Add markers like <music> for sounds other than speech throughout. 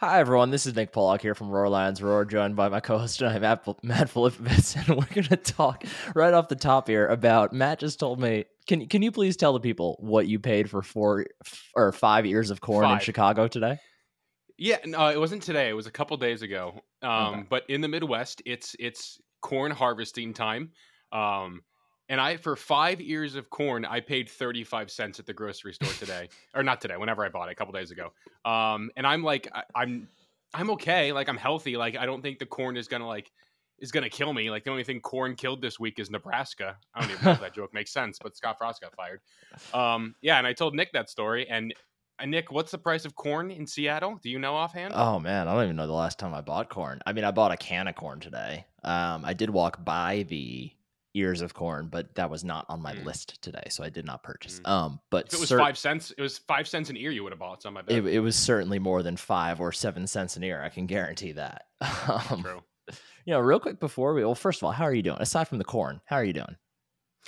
Hi, everyone. This is Nick Pollock here from Roar Lions Roar, joined by my co host and I'm Matt, Matt Filipovitz, <laughs> and we're going to talk right off the top here about Matt just told me. Can, can you please tell the people what you paid for four or five years of corn Five. in Chicago today? Yeah, no, it wasn't today. It was a couple days ago. Um, Okay. But in the Midwest, it's it's corn harvesting time. Um, and I for five ears of corn, I paid thirty five cents at the grocery store today, <laughs> or not today. Whenever I bought it, a couple days ago. Um, and I'm like, I, I'm I'm okay. Like I'm healthy. Like I don't think the corn is gonna like is gonna kill me. Like the only thing corn killed this week is Nebraska. I don't even know if that joke makes sense, but Scott Frost got fired. Um, yeah, and I told Nick that story. And uh, Nick, what's the price of corn in Seattle? Do you know offhand? Oh, man. I don't even know the last time I bought corn. I mean, I bought a can of corn today. Um, I did walk by the ears of corn, but that was not on my Mm. list today, so I did not purchase. Mm. Um, but If it was cer- five cents, it was five cents an ear you would have bought some. I bet. it, it was certainly more than five or seven cents an ear. I can guarantee that. <laughs> Um, True. you know, real quick before we, well, first of all, how are you doing? Aside from the corn, how are you doing?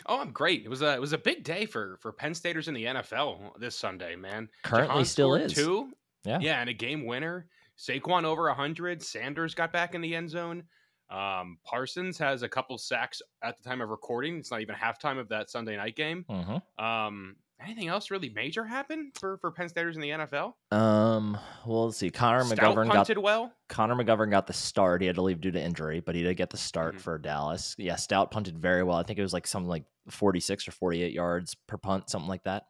Oh, I'm great. It was a it was a big day for for Penn Staters in the NFL this Sunday, man. Currently Jahan still is. two. Yeah. yeah, and a game winner. Saquon over hundred. Sanders got back in the end zone. Um, Parsons has a couple sacks at the time of recording. It's not even halftime of that Sunday night game. Mm-hmm. Um, anything else really major happen for for Penn Staters in the NFL? Um, well, let's see. Connor Stout McGovern got well. Connor McGovern got the start. He had to leave due to injury, but he did get the start Mhm. for Dallas. Yeah, Stout punted very well. I think it was like something like 46 or 48 yards per punt, something like that.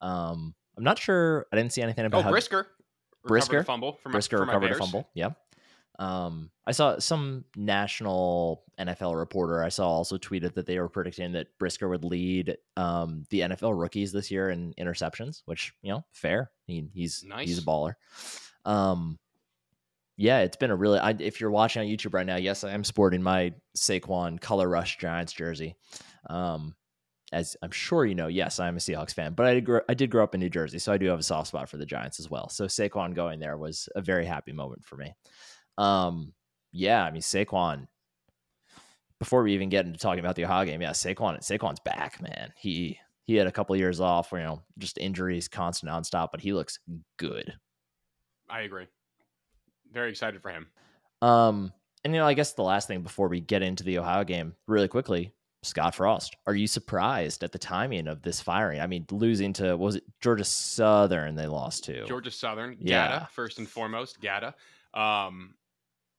Um, I'm not sure. I didn't see anything about Oh, how Brisker. Brisker? fumble from Brisker my recovered a fumble. Yeah. Um, I saw some national NFL reporter. I saw also tweeted that they were predicting that Brisker would lead um, the NFL rookies this year in interceptions, which you know, fair. He, he's he's a baller. Um, yeah, it's been a really. I, if you're watching on YouTube right now, yes, I am sporting my Saquon Color Rush Giants jersey. Um, as I'm sure you know, yes, I'm a Seahawks fan, but I did, grow, I did grow up in New Jersey, so I do have a soft spot for the Giants as well. So Saquon going there was a very happy moment for me. Um, yeah, I mean Saquon. Before we even get into talking about the Ohio game, yeah, Saquon Saquon's back, man. He he had a couple years off, you know, just injuries, constant nonstop, but he looks good. I agree. Very excited for him. Um, and you know, I guess the last thing before we get into the Ohio game, really quickly, Scott Frost. Are you surprised at the timing of this firing? I mean, losing to was it Georgia Southern? They lost to. Georgia Southern, Yeah. Gata, first and foremost, Gata. Um,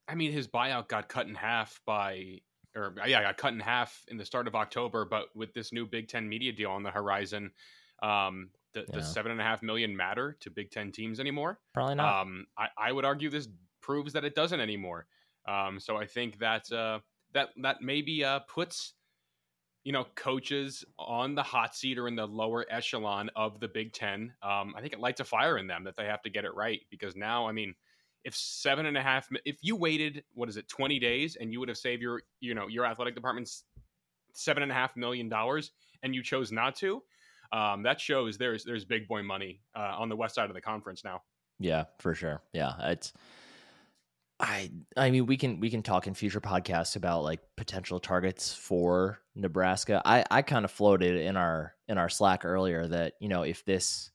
I mean, his buyout got cut in half by, or yeah, got cut in half in the start of October. But with this new Big Ten media deal on the horizon, um, the, Yeah. the seven and a half million matter to Big Ten teams anymore. Probably not. Um, I, I would argue this proves that it doesn't anymore. Um, so I think that uh, that that maybe uh, puts you know coaches on the hot seat or in the lower echelon of the Big Ten. Um, I think it lights a fire in them that they have to get it right because now, I mean, if seven and a half, if you waited, what is it, twenty days, and you would have saved your you know your athletic department's seven and a half million dollars, and you chose not to. Um, that shows there's there's big boy money uh, on the west side of the conference now. Yeah, for sure. Yeah, it's. I I mean we can we can talk in future podcasts about like potential targets for Nebraska. I I kind of floated in our in our Slack earlier that you know if this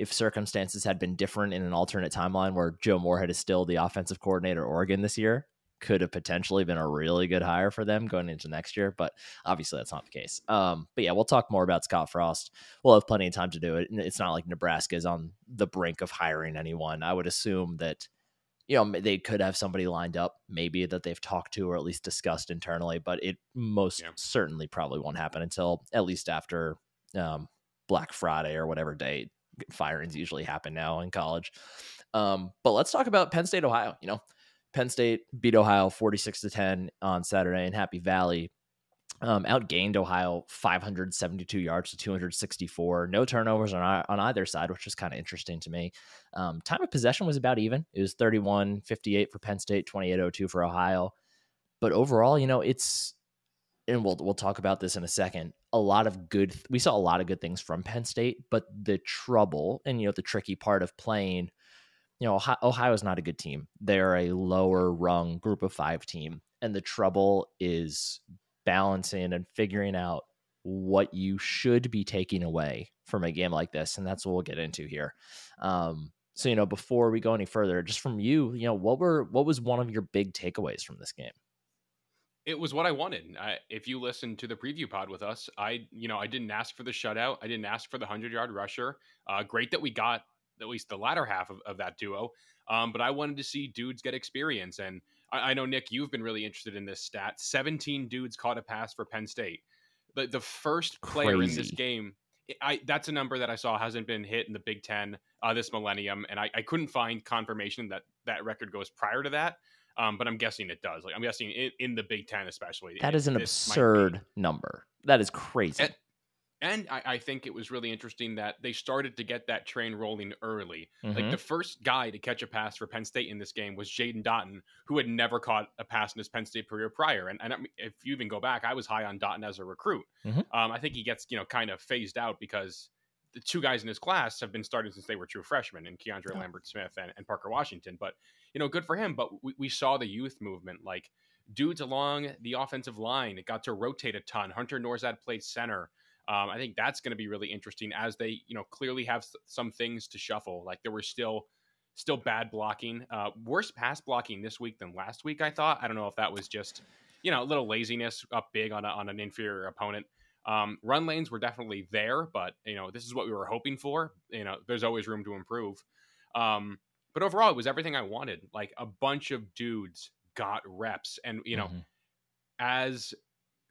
if circumstances had been different in an alternate timeline where Joe Moorhead is still the offensive coordinator at Oregon this year, could have potentially been a really good hire for them going into next year. But obviously that's not the case. Um, but yeah, we'll talk more about Scott Frost. We'll have plenty of time to do it. It's not like Nebraska is on the brink of hiring anyone. I would assume that you know they could have somebody lined up maybe that they've talked to or at least discussed internally but it most Yeah. certainly probably won't happen until at least after um, black friday or whatever day firings usually happen now in college um, but let's talk about penn state ohio you know penn state beat ohio 46 to 10 on saturday in happy valley um, outgained Ohio 572 yards to 264. No turnovers on, on either side, which was kind of interesting to me. Um, time of possession was about even. It was 31 58 for Penn State, 28 02 for Ohio. But overall, you know, it's, and we'll, we'll talk about this in a second. A lot of good, we saw a lot of good things from Penn State, but the trouble and, you know, the tricky part of playing, you know, Ohio, is not a good team. They're a lower rung group of five team. And the trouble is balancing and figuring out what you should be taking away from a game like this. And that's what we'll get into here. Um, So you know, before we go any further, just from you, you know, what were what was one of your big takeaways from this game? It was what I wanted. I, if you listen to the preview pod with us, I you know I didn't ask for the shutout. I didn't ask for the hundred yard rusher. Uh, great that we got at least the latter half of, of that duo. Um, but I wanted to see dudes get experience, and I, I know Nick, you've been really interested in this stat. Seventeen dudes caught a pass for Penn State. The the first player Crazy. in this game I that's a number that I saw hasn't been hit in the Big Ten uh, this millennium, and I, I couldn't find confirmation that that record goes prior to that. Um, but I'm guessing it does. Like I'm guessing in, in the Big Ten, especially. That is an absurd number. That is crazy. And, and I, I, think it was really interesting that they started to get that train rolling early. Mm-hmm. Like the first guy to catch a pass for Penn State in this game was Jaden Dottin, who had never caught a pass in his Penn State career prior. And, and if you even go back, I was high on Dottin as a recruit. Mm-hmm. Um, I think he gets you know kind of phased out because the two guys in his class have been starting since they were true freshmen, and Keandre oh. Lambert Smith and, and, Parker Washington. But you know, good for him. But we, we saw the youth movement, like dudes along the offensive line. It got to rotate a ton. Hunter Nourzad played center. Um, I think that's going to be really interesting as they, you know, clearly have some things to shuffle. Like there were still, still bad blocking, uh, worse pass blocking this week than last week. I thought. I don't know if that was just, you know, a little laziness up big on a, on an inferior opponent. Um, run lanes were definitely there, but you know, this is what we were hoping for. You know, there's always room to improve. Um, but overall, it was everything I wanted. Like a bunch of dudes got reps, and you know, mm-hmm. as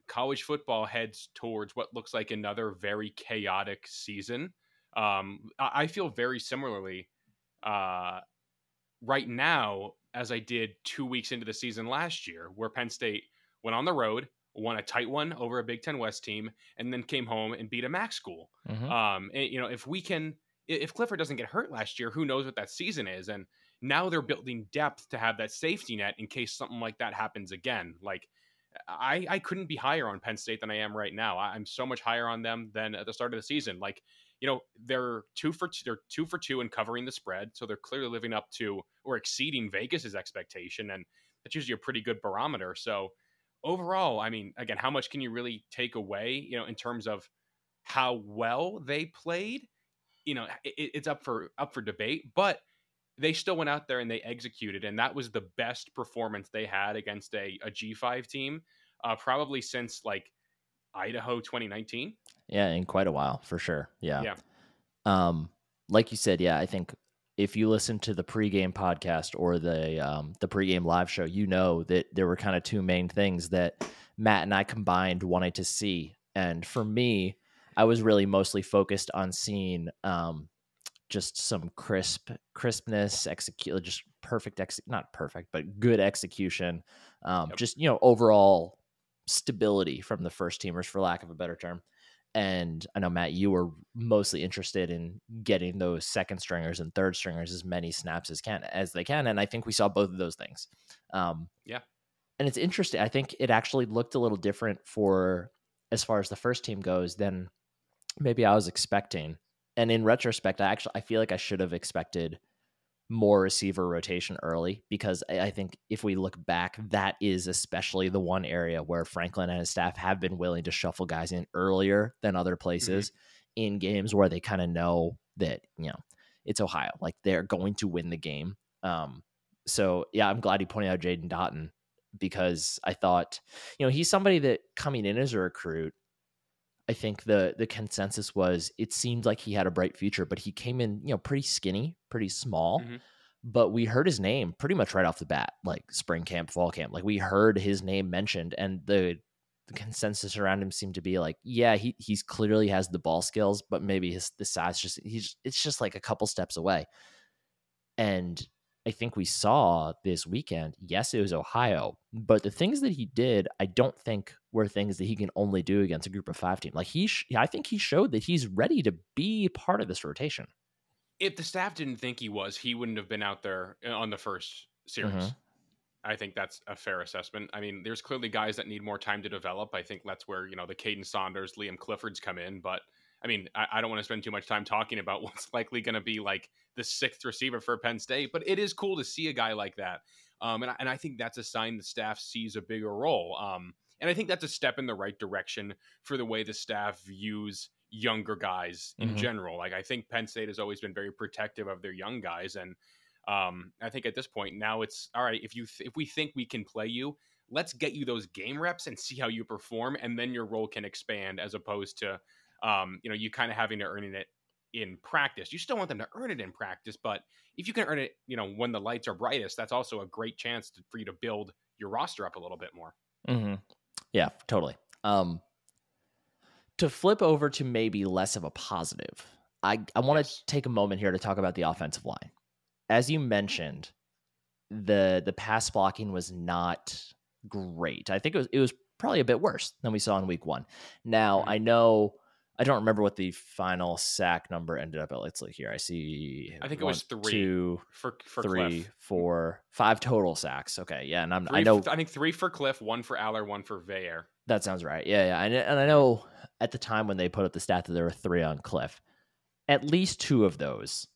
college football heads towards what looks like another very chaotic season. Um, I feel very similarly uh, right now as I did two weeks into the season last year, where Penn State went on the road, won a tight one over a Big Ten West team, and then came home and beat a MAC school. Mm-hmm. Um, and, you know, if we can, if Clifford doesn't get hurt last year, who knows what that season is? And now they're building depth to have that safety net in case something like that happens again. Like I, I couldn't be higher on Penn State than I am right now. I, am so much higher on them than at the start of the season. Like, you know, they're two for two, they're two for two in covering the spread, so they're clearly living up to or exceeding Vegas's expectation, and that's usually a pretty good barometer. So overall, I mean, again, how much can you really take away, you know, in terms of how well they played? You know, it, it's up for up for debate, but they still went out there and they executed, and that was the best performance they had against a, a G5 team, uh, probably since like Idaho 2019. Yeah, in quite a while for sure. Yeah. Yeah. Um, like you said, yeah, I think if you listen to the pregame podcast or the um, the pregame live show, you know that there were kind of two main things that Matt and I combined wanted to see. And for me, I was really mostly focused on seeing um, just some crisp crispness execute just perfect ex not perfect but good execution um, yep. just you know overall stability from the first teamers for lack of a better term and i know matt you were mostly interested in getting those second stringers and third stringers as many snaps as can as they can and i think we saw both of those things. Um, yeah. and it's interesting i think it actually looked a little different for as far as the first team goes than maybe i was expecting. And in retrospect, I actually I feel like I should have expected more receiver rotation early because I think if we look back, that is especially the one area where Franklin and his staff have been willing to shuffle guys in earlier than other places mm-hmm. in games where they kind of know that, you know, it's Ohio. Like they're going to win the game. Um, so yeah, I'm glad you pointed out Jaden Dottin because I thought, you know, he's somebody that coming in as a recruit, I think the the consensus was it seemed like he had a bright future, but he came in, you know, pretty skinny, pretty small. Mm-hmm. But we heard his name pretty much right off the bat, like spring camp, fall camp. Like we heard his name mentioned, and the the consensus around him seemed to be like, yeah, he he's clearly has the ball skills, but maybe his the size just he's it's just like a couple steps away. And I think we saw this weekend, yes, it was Ohio, but the things that he did, I don't think were things that he can only do against a group of five team. Like he, sh- I think he showed that he's ready to be part of this rotation. If the staff didn't think he was, he wouldn't have been out there uh, on the first series. Mm-hmm. I think that's a fair assessment. I mean, there's clearly guys that need more time to develop. I think that's where you know the Caden Saunders, Liam Cliffords come in, but I mean, I, I don't want to spend too much time talking about <laughs> what's likely going to be like the sixth receiver for Penn State, but it is cool to see a guy like that. Um, and, I, and I think that's a sign the staff sees a bigger role. Um, and I think that's a step in the right direction for the way the staff views younger guys in Mhm. general. Like I think Penn State has always been very protective of their young guys, and um, I think at this point now it's all right. If you th- if we think we can play you, let's get you those game reps and see how you perform, and then your role can expand as opposed to um, you know you kind of having to earn it in practice. You still want them to earn it in practice, but if you can earn it, you know when the lights are brightest, that's also a great chance to, for you to build your roster up a little bit more. Mm-hmm. Yeah, totally. Um, to flip over to maybe less of a positive, I I want to Yes. take a moment here to talk about the offensive line. As you mentioned, the the pass blocking was not great. I think it was it was probably a bit worse than we saw in week one. Now Mhm. I know I don't remember what the final sack number ended up at. Let's look here. I see. I think it was one, three two, For for three, Cliff. four, five total sacks. Okay, yeah, and I'm Three I know I think three for Cliff, one for Allar, one for Veilleux. that sounds right. Yeah, yeah. And, and I know at the time when they put up the stat that there were three on Cliff, at least two of those,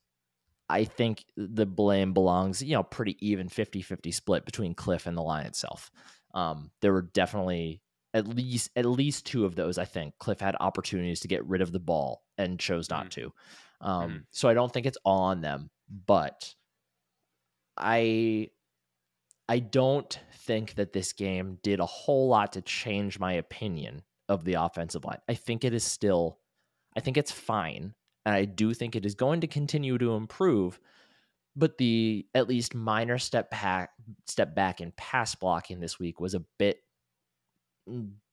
I think the blame belongs, you know, pretty even 50 50 split between Cliff and the line itself. Um, there were definitely at least at least two of those. I think Cliff had opportunities to get rid of the ball and chose not to. Um, Mhm. So I don't think it's all on them, but I I don't think that this game did a whole lot to change my opinion of the offensive line. I think it is still, I think it's fine. And I do think it is going to continue to improve. But the at least minor step back, step back in pass blocking this week was a bit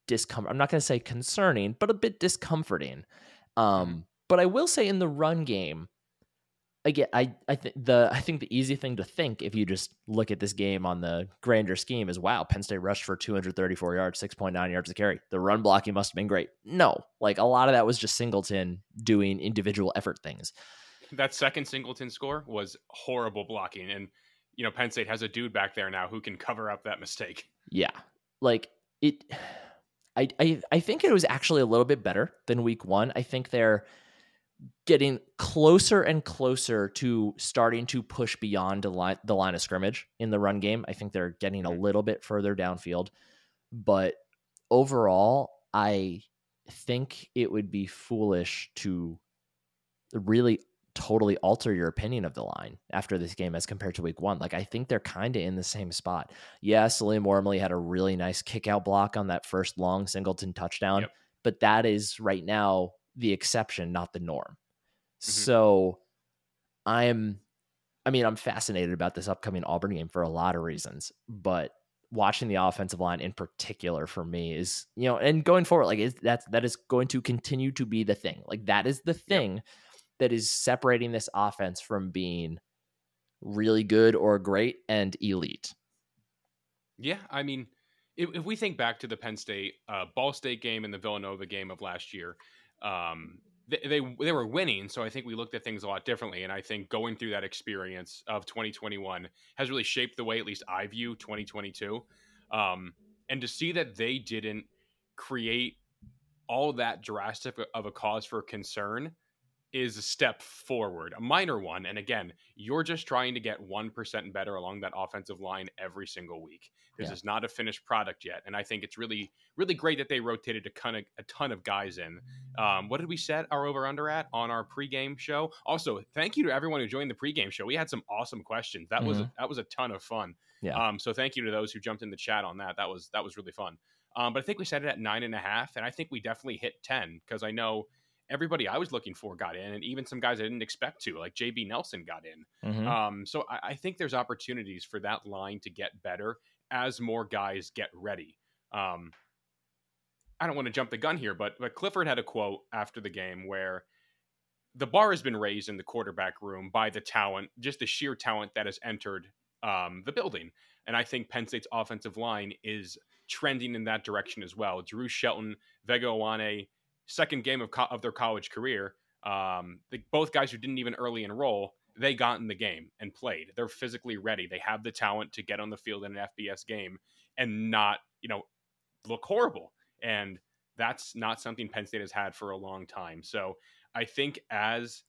discomfort. I'm not going to say concerning, but a bit discomforting. Um, But I will say in the run game, again, I I think the I think the easy thing to think if you just look at this game on the grander scheme is wow, Penn State rushed for 234 yards, 6.9 yards a carry. The run blocking must have been great. No, like a lot of that was just Singleton doing individual effort things. That second Singleton score was horrible blocking, and you know Penn State has a dude back there now who can cover up that mistake. Yeah, like it. I I I think it was actually a little bit better than week one. I think they're getting closer and closer to starting to push beyond the line, the line of scrimmage in the run game. I think they're getting a Mhm. little bit further downfield, but overall, I think it would be foolish to really totally alter your opinion of the line after this game as compared to week one. Like I think they're kind of in the same spot. Yeah, Salim Wormley had a really nice kick out block on that first long Singleton touchdown, Yep. but that is right now the exception, not the norm. Mm-hmm. So I'm I mean, I'm fascinated about this upcoming Auburn game for a lot of reasons, but watching the offensive line in particular for me is, you know, and going forward, like is that's that is going to continue to be the thing. Like that is the thing that is separating this offense from being really good or great and elite. Yeah, I mean, if, if we think back to the Penn State uh, Ball State game and the Villanova game of last year, um, they, they they were winning, so I think we looked at things a lot differently. And I think going through that experience of 2021 has really shaped the way, at least I view 2022. Um, and to see that they didn't create all that drastic of a cause for concern is a step forward, a minor one. And again, you're just trying to get 1% better along that offensive line every single week. This Yeah. is not a finished product yet. And I think it's really, really great that they rotated a ton of, a ton of guys in. Um, what did we set our over under at on our pregame show? Also, thank you to everyone who joined the pregame show. We had some awesome questions. That was that was a ton of fun. Yeah. Um, so thank you to those who jumped in the chat on that. That was that was really fun. Um, but I think we set it at nine and a half, and I think we definitely hit ten because I know everybody I was looking for got in, and even some guys I didn't expect to, like JB Nelson, got in. Mhm. Um, so I, I think there's opportunities for that line to get better as more guys get ready. Um, I don't want to jump the gun here, but but Clifford had a quote after the game where the bar has been raised in the quarterback room by the talent, just the sheer talent that has entered um, the building. And I think Penn State's offensive line is trending in that direction as well. Drew Shelton, Vega Ioane, second game of, co- of their college career, um, the, both guys who didn't even early enroll, they got in the game and played. They're physically ready. They have the talent to get on the field in an FBS game and not, you know, look horrible. And that's not something Penn State has had for a long time. So I think as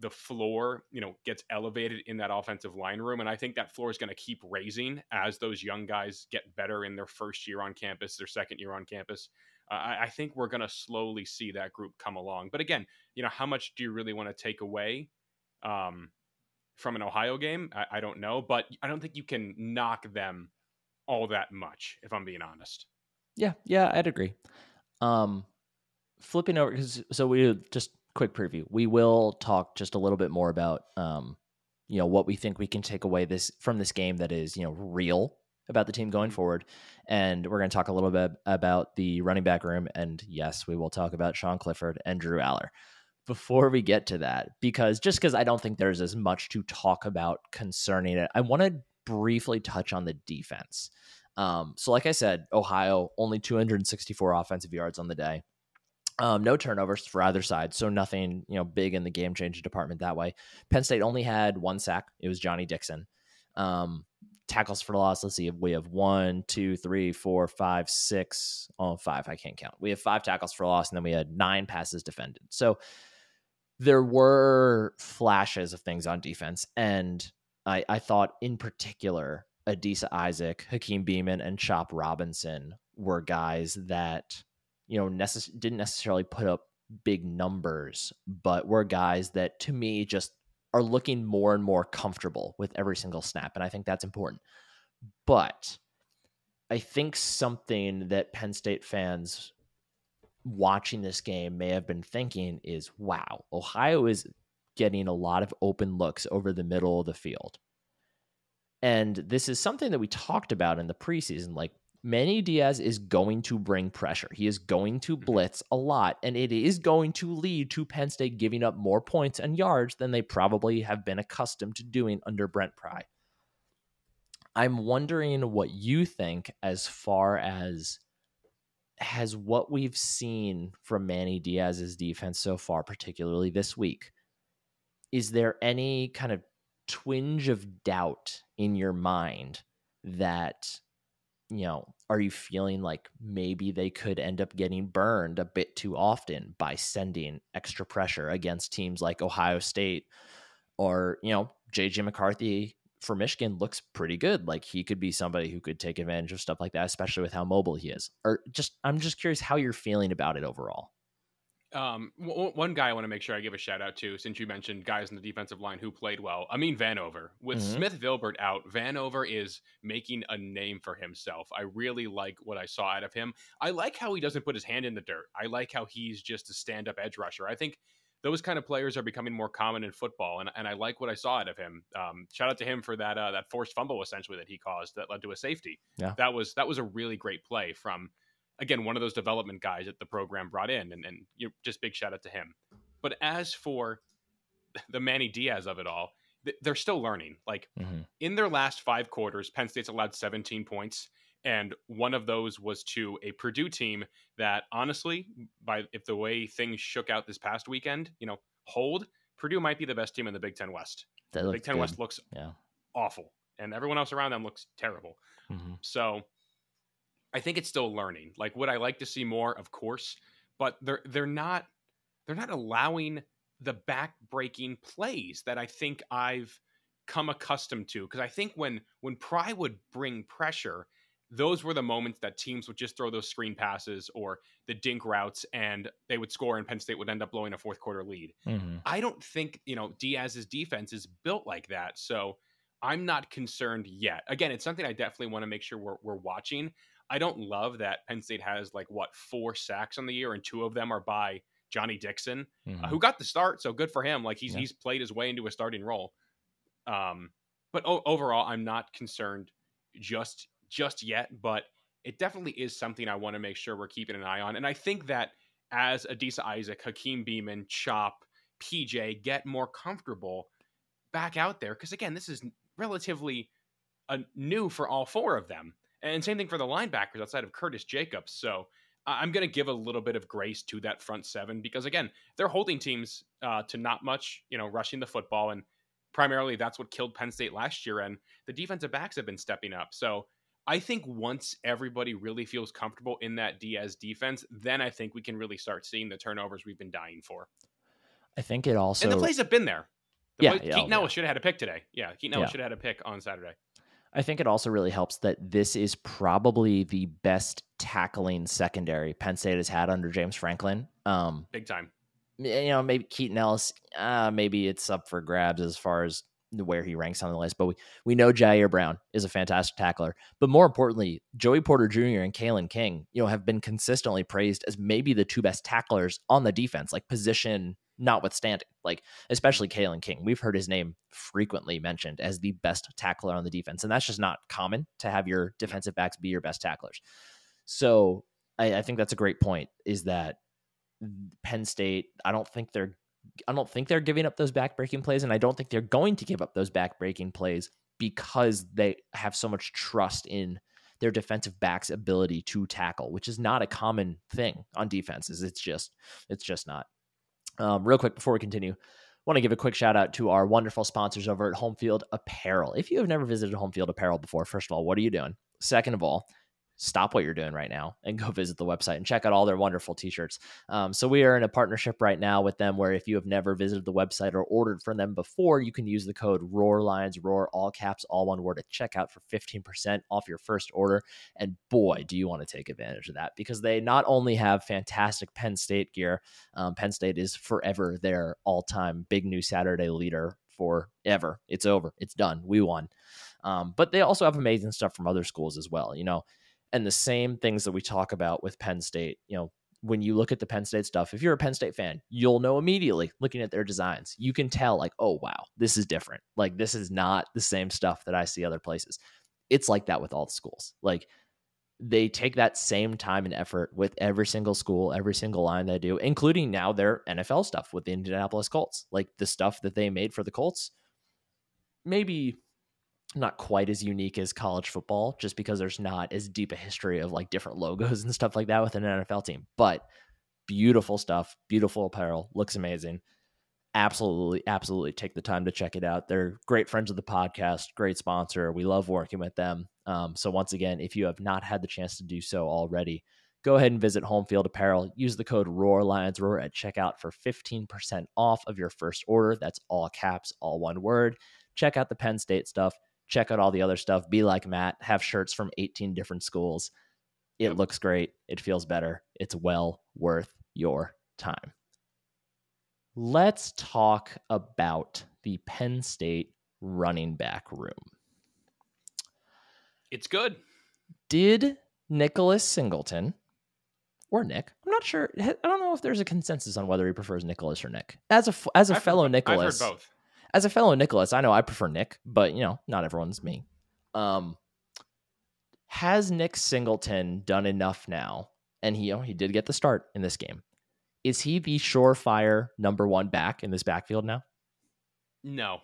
the floor, you know, gets elevated in that offensive line room, and I think that floor is going to keep raising as those young guys get better in their first year on campus, their second year on campus. I, I think we're going to slowly see that group come along. But again, you know, how much do you really want to take away um, from an Ohio game? I, I don't know, but I don't think you can knock them all that much, if I'm being honest. Yeah, yeah, I'd agree. Um, flipping over because so we just quick preview. We will talk just a little bit more about um, you know, what we think we can take away this from this game that is, you know, real about the team going forward. And we're going to talk a little bit about the running back room. And yes, we will talk about Sean Clifford and Drew Allar before we get to that, because just because I don't think there's as much to talk about concerning it, I want to briefly touch on the defense. Um, so, like I said, Ohio only 264 offensive yards on the day. Um, no turnovers for either side, so nothing you know big in the game changing department that way. Penn State only had one sack. It was Johnny Dixon. Um, tackles for loss. Let's see. We have one, two, three, four, five, six. Oh, five. I can't count. We have five tackles for loss, and then we had nine passes defended. So there were flashes of things on defense, and I, I thought in particular Adisa Isaac, Hakeem Beamon, and Chop Robinson were guys that you know, necess- didn't necessarily put up big numbers, but were guys that to me just are looking more and more comfortable with every single snap. And I think that's important. But I think something that Penn State fans watching this game may have been thinking is wow, Ohio is getting a lot of open looks over the middle of the field. And this is something that we talked about in the preseason. Like Manny Diaz is going to bring pressure. He is going to mm-hmm. blitz a lot, and it is going to lead to Penn State giving up more points and yards than they probably have been accustomed to doing under Brent Pry. I'm wondering what you think as far as has what we've seen from Manny Diaz's defense so far, particularly this week. Is there any kind of twinge of doubt in your mind that you know, are you feeling like maybe they could end up getting burned a bit too often by sending extra pressure against teams like Ohio State or, you know, JJ McCarthy for Michigan looks pretty good. Like he could be somebody who could take advantage of stuff like that, especially with how mobile he is. Or just, I'm just curious how you're feeling about it overall. Um, w- one guy I want to make sure I give a shout out to, since you mentioned guys in the defensive line who played well. I mean, Vanover. With mm-hmm. Smith Vilbert out, Vanover is making a name for himself. I really like what I saw out of him. I like how he doesn't put his hand in the dirt. I like how he's just a stand up edge rusher. I think those kind of players are becoming more common in football, and, and I like what I saw out of him. Um, shout out to him for that uh, that forced fumble essentially that he caused that led to a safety. Yeah. That was that was a really great play from again, one of those development guys that the program brought in, and, and you know, just big shout out to him. But as for <laughs> the Manny Diaz of it all, they're still learning. Like mm-hmm. in their last five quarters, Penn State's allowed 17 points, and one of those was to a Purdue team that, honestly, by if the way things shook out this past weekend, you know, hold Purdue might be the best team in the Big Ten West. the Big Ten good. West looks yeah. awful, and everyone else around them looks terrible. Mm-hmm. So I think it's still learning. Like, would I like to see more? Of course, but they're they're not they're not allowing the back breaking plays that I think I've come accustomed to. Because I think when when Pry would bring pressure, those were the moments that teams would just throw those screen passes or the dink routes and they would score and Penn State would end up blowing a fourth quarter lead. Mm-hmm. I don't think, you know, Diaz's defense is built like that. So I'm not concerned yet. Again, it's something I definitely want to make sure we're, we're watching. I don't love that Penn State has like what four sacks on the year, and two of them are by Johnny Dixon, mm-hmm. uh, who got the start. So good for him. Like he's yeah. he's played his way into a starting role. Um, but o- overall, I'm not concerned just just yet. But it definitely is something I want to make sure we're keeping an eye on. And I think that as Adisa Isaac, Hakeem Beamon, Chop, PJ get more comfortable back out there, because again, this is relatively uh, new for all four of them. And same thing for the linebackers outside of Curtis Jacobs. So I'm going to give a little bit of grace to that front seven because, again, they're holding teams uh, to not much, you know, rushing the football. And primarily that's what killed Penn State last year. And the defensive backs have been stepping up. So I think once everybody really feels comfortable in that Diaz defense, then I think we can really start seeing the turnovers we've been dying for. I think it also. And the plays have been there. The yeah, play, yeah, Keaton Ellis yeah. should have had a pick today. Yeah, Keaton Ellis yeah. should have had a pick on Saturday. I think it also really helps that this is probably the best tackling secondary Penn State has had under James Franklin. Um, Big time. You know, maybe Keaton Ellis, uh, maybe it's up for grabs as far as where he ranks on the list, but we, we know Ji'Ayir Brown is a fantastic tackler. But more importantly, Joey Porter Jr. and Kalen King, you know, have been consistently praised as maybe the two best tacklers on the defense, like position notwithstanding. Like, especially Kalen King. We've heard his name frequently mentioned as the best tackler on the defense. And that's just not common to have your defensive backs be your best tacklers. So I, I think that's a great point, is that Penn State, I don't think they're I don't think they're giving up those backbreaking plays, and I don't think they're going to give up those backbreaking plays because they have so much trust in their defensive backs' ability to tackle, which is not a common thing on defenses. It's just, it's just not. Um, real quick before we continue, want to give a quick shout out to our wonderful sponsors over at Homefield Apparel. If you have never visited Homefield Apparel before, first of all, what are you doing? Second of all, stop what you're doing right now and go <laughs> visit the website and check out all their wonderful t-shirts. Um, so we are in a partnership right now with them where if you have never visited the website or ordered from them before you can use the code roar lions roar all caps all one word at checkout for 15% off your first order. And boy do you want to take advantage of that because they not only have fantastic penn state gear um, penn state is forever their all-time big new saturday leader forever. It's over. It's done. We won. Um, but they also have amazing stuff from other schools as well. You know and the same things that we talk about with Penn State, you know, when you look at the Penn State stuff, if you're a Penn State fan, you'll know immediately looking at their designs. You can tell, like, oh, wow, this is different. Like, this is not the same stuff that I see other places. It's like that with all the schools. Like, they take that same time and effort with every single school, every single line they do, including now their NFL stuff with the Indianapolis Colts. Like, the stuff that they made for the Colts, maybe not quite as unique as college football just because there's not as deep a history of like different logos <laughs> and stuff like that with an NFL team. But beautiful stuff, beautiful apparel, looks amazing. Absolutely, absolutely take the time to check it out. They're great friends of the podcast, great sponsor. We love working with them. Um, so, once again, if you have not had the chance to do so already, go ahead and visit Homefield Apparel. Use the code Roar Lions Roar at checkout for 15% off of your first order. That's all caps, all one word. Check out the Penn State stuff check out all the other stuff. Be like Matt, have shirts from 18 different schools. It yep. looks great. It feels better. It's well worth your time. Let's talk about the Penn State running back room. It's good. Did Nicholas Singleton or Nick? I'm not sure. I don't know if there's a consensus on whether he prefers Nicholas or Nick. As a as a I've fellow heard, Nicholas, I've heard both as a fellow Nicholas, I know I prefer Nick, but you know, not everyone's me. Um, has Nick Singleton done enough now? And he, you know, he did get the start in this game. Is he the surefire number one back in this backfield now? No,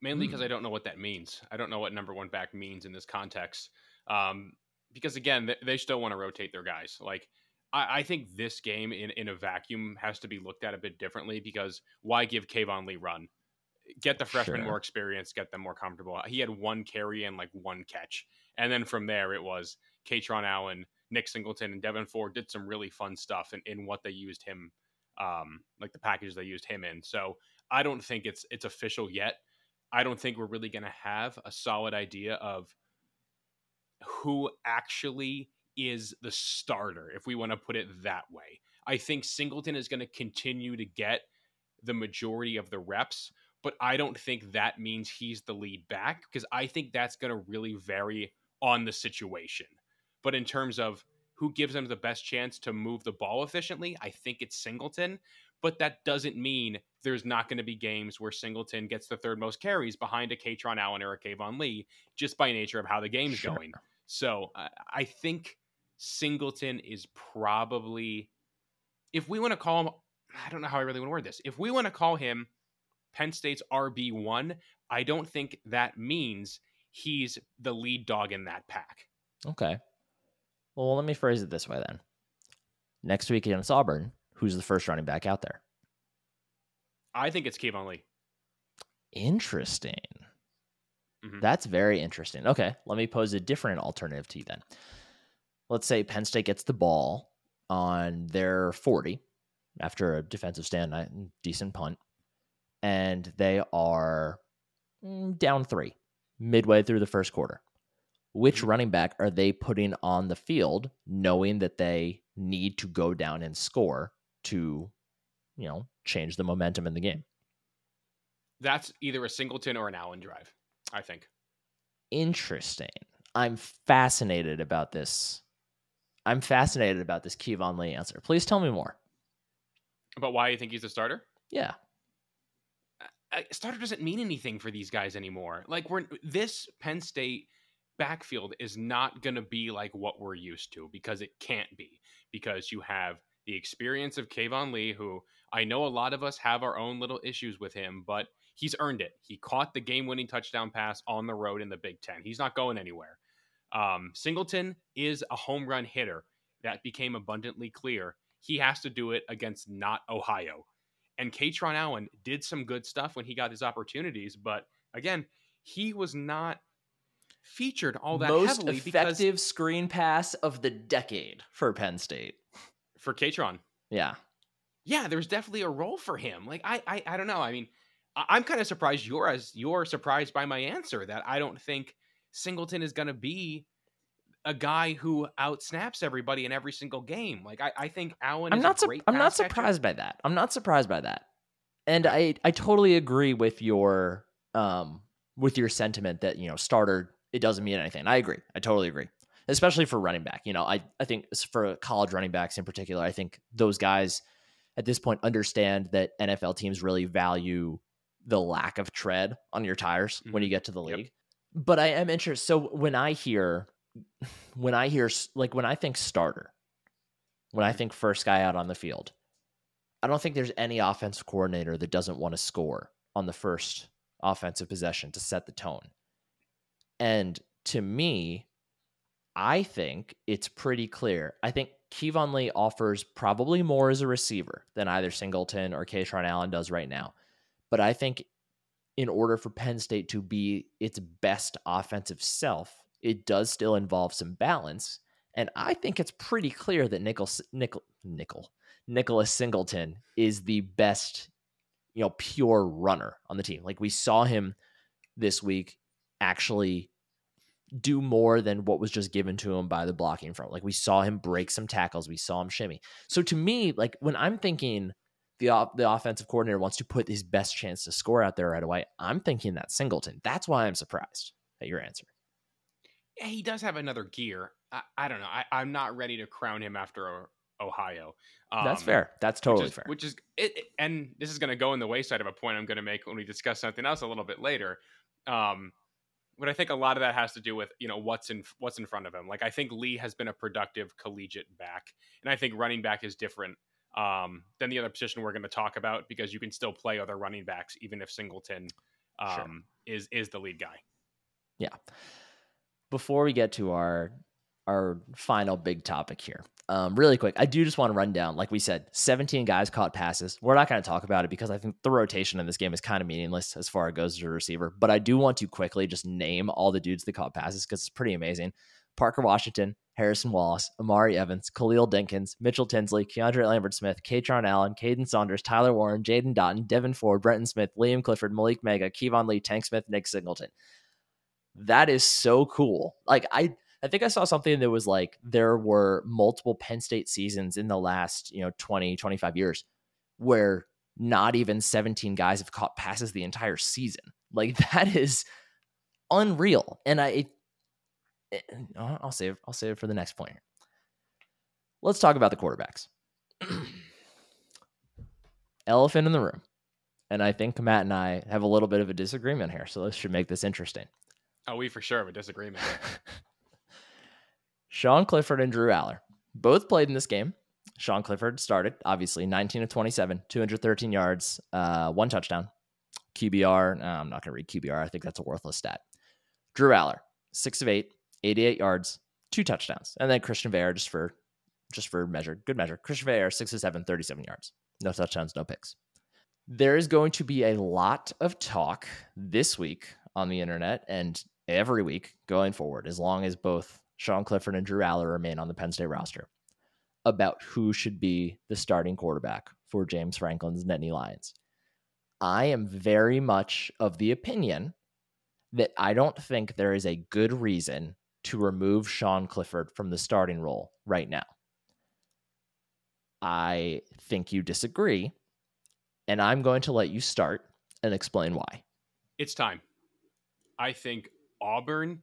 mainly because mm. I don't know what that means. I don't know what number one back means in this context. Um, because again, they, they still want to rotate their guys. Like I, I, think this game in in a vacuum has to be looked at a bit differently because why give Keyvone Lee run? Get the freshman sure. more experience, get them more comfortable. He had one carry and like one catch. And then from there, it was Kaytron Allen, Nick Singleton, and Devyn Ford did some really fun stuff in, in what they used him, um, like the packages they used him in. So I don't think it's it's official yet. I don't think we're really going to have a solid idea of who actually is the starter, if we want to put it that way. I think Singleton is going to continue to get the majority of the reps, but I don't think that means he's the lead back because I think that's going to really vary on the situation. But in terms of who gives them the best chance to move the ball efficiently, I think it's Singleton. But that doesn't mean there's not going to be games where Singleton gets the third most carries behind a Kaytron Allen or a Keyvone Lee just by nature of how the game's sure. going. So uh, I think Singleton is probably, if we want to call him, I don't know how I really want to word this. If we want to call him Penn State's RB1, I don't think that means he's the lead dog in that pack. Okay. Well, let me phrase it this way then. Next week against Auburn, who's the first running back out there? I think it's Keyvone Lee. Interesting. Mm-hmm. That's very interesting. Okay, let me pose a different alternative to you then. Let's say Penn State gets the ball on their 40 after a defensive stand, decent punt and they are mm, down three, midway through the first quarter. Which Mhm. running back are they putting on the field knowing that they need to go down and score to, you know, change the momentum in the game? That's either a Singleton or an Allen drive, I think. Interesting. I'm fascinated about this. I'm fascinated about this Keyvone Lee answer. Please tell me more. About why you think he's a starter? Yeah. A starter doesn't mean anything for these guys anymore. Like we're this Penn State backfield is not going to be like what we're used to because it can't be because you have the experience of Keyvone Lee, who I know a lot of us have our own little issues with him, but he's earned it. He caught the game-winning touchdown pass on the road in the Big Ten. He's not going anywhere. Um, Singleton is a home run hitter. That became abundantly clear. He has to do it against not Ohio. And Kaytron Allen did some good stuff when he got his opportunities, but again, he was not featured all that heavily. Most heavily effective screen pass of the decade for Penn State. because for Kaytron. Yeah. Yeah, there's definitely a role for him. Like I, I, I don't know. I mean, I'm kind of surprised you're as you're surprised by my answer that I don't think Singleton is going to be a guy who outsnaps everybody in every single game. Like I, I think Allen. I'm is not su- great I'm not pass catcher. surprised by that. I'm not surprised by that. And I I totally agree with your um with your sentiment that, you know, starter it doesn't mean anything. I agree. I totally agree. Especially for running back. You know, I I think for college running backs in particular, I think those guys at this point understand that NFL teams really value the lack of tread on your tires when Mhm. you get to the Yep. league. But I am interested. So when I hear, when I hear, like when I think starter, when I Mhm. think first guy out on the field, I don't think there's any offensive coordinator that doesn't want to score on the first offensive possession to set the tone. And to me, I think it's pretty clear. I think Keyvone Lee offers probably more as a receiver than either Singleton or Kaytron Allen does right now. But I think in order for Penn State to be its best offensive self, it does still involve some balance. And I think it's pretty clear that Nickel, Nickel, Nickel, Nicholas Singleton is the best, you know, pure runner on the team. Like we saw him this week actually do more than what was just given to him by the blocking front. Like we saw him break some tackles, we saw him shimmy. So to me, like when I'm thinking the off- the offensive coordinator wants to put his best chance to score out there right away, I'm thinking that Singleton. That's why I'm surprised at your answer. He does have another gear. I, I don't know. I, I'm not ready to crown him after Ohio. That's Um, fair. That's totally which is, fair. Which is it, it- and this is going to go in the wayside of a point I'm going to make when we discuss something else a little bit later. Um, but I think a lot of that has to do with you know what's in what's in front of him. Like I think Lee has been a productive collegiate back, and I think running back is different um, than the other position we're going to talk about because you can still play other running backs even if Singleton um, Sure. is is the lead guy. Yeah. Before we get to our our final big topic here, um, really quick, I do just want to run down, like we said, 17 guys caught passes. We're not going to talk about it because I think the rotation in this game is kind of meaningless as far as it goes to a receiver. But I do want to quickly just name all the dudes that caught passes because it's pretty amazing. Parker Washington, Harrison Wallace, Omari Evans, Khalil Dinkins, Mitchell Tinsley, Keandre Lambert Smith, Kaytron Allen, Caden Saunders, Tyler Warren, Jaden Dottin, Devyn Ford, Brenton Smith, Liam Clifford, Malick Meiga, Keyvone Lee, Tank Smith, Nick Singleton. That is so cool. Like I I think I saw something that was like there were multiple Penn State seasons in the last, you know, 20, 25 years where not even 17 guys have caught passes the entire season. Like <laughs> that is unreal. And I it, eh, eh, I'll save I'll save it for the next point. Let's talk about the quarterbacks. <clears throat> Elephant in the room. And I think Matt and I have a little bit of a disagreement here, so this should make this interesting. Oh, we for sure have a disagreement. <laughs> Sean Clifford and Drew Allar both played in this game. Sean Clifford started, obviously, 19 of 27, 213 yards, uh, one touchdown. QBR, no, I'm not going to read QBR. I think that's a worthless stat. Drew Allar, 6 of 8, 88 yards, two touchdowns. And then Christian Veilleux, just for just for measure, good measure. Christian Veilleux, 6 of 7, 37 yards. No touchdowns, no picks. There is going to be a lot of talk this week on the internet and every week going forward, as long as both Sean Clifford and Drew Allar remain on the Penn State roster, about who should be the starting quarterback for James Franklin's Nittany Lions. I am very much of the opinion that I don't think there is a good reason to remove Sean Clifford from the starting role right now. I think you disagree, and I'm going to let you start and explain why. It's time. I think Auburn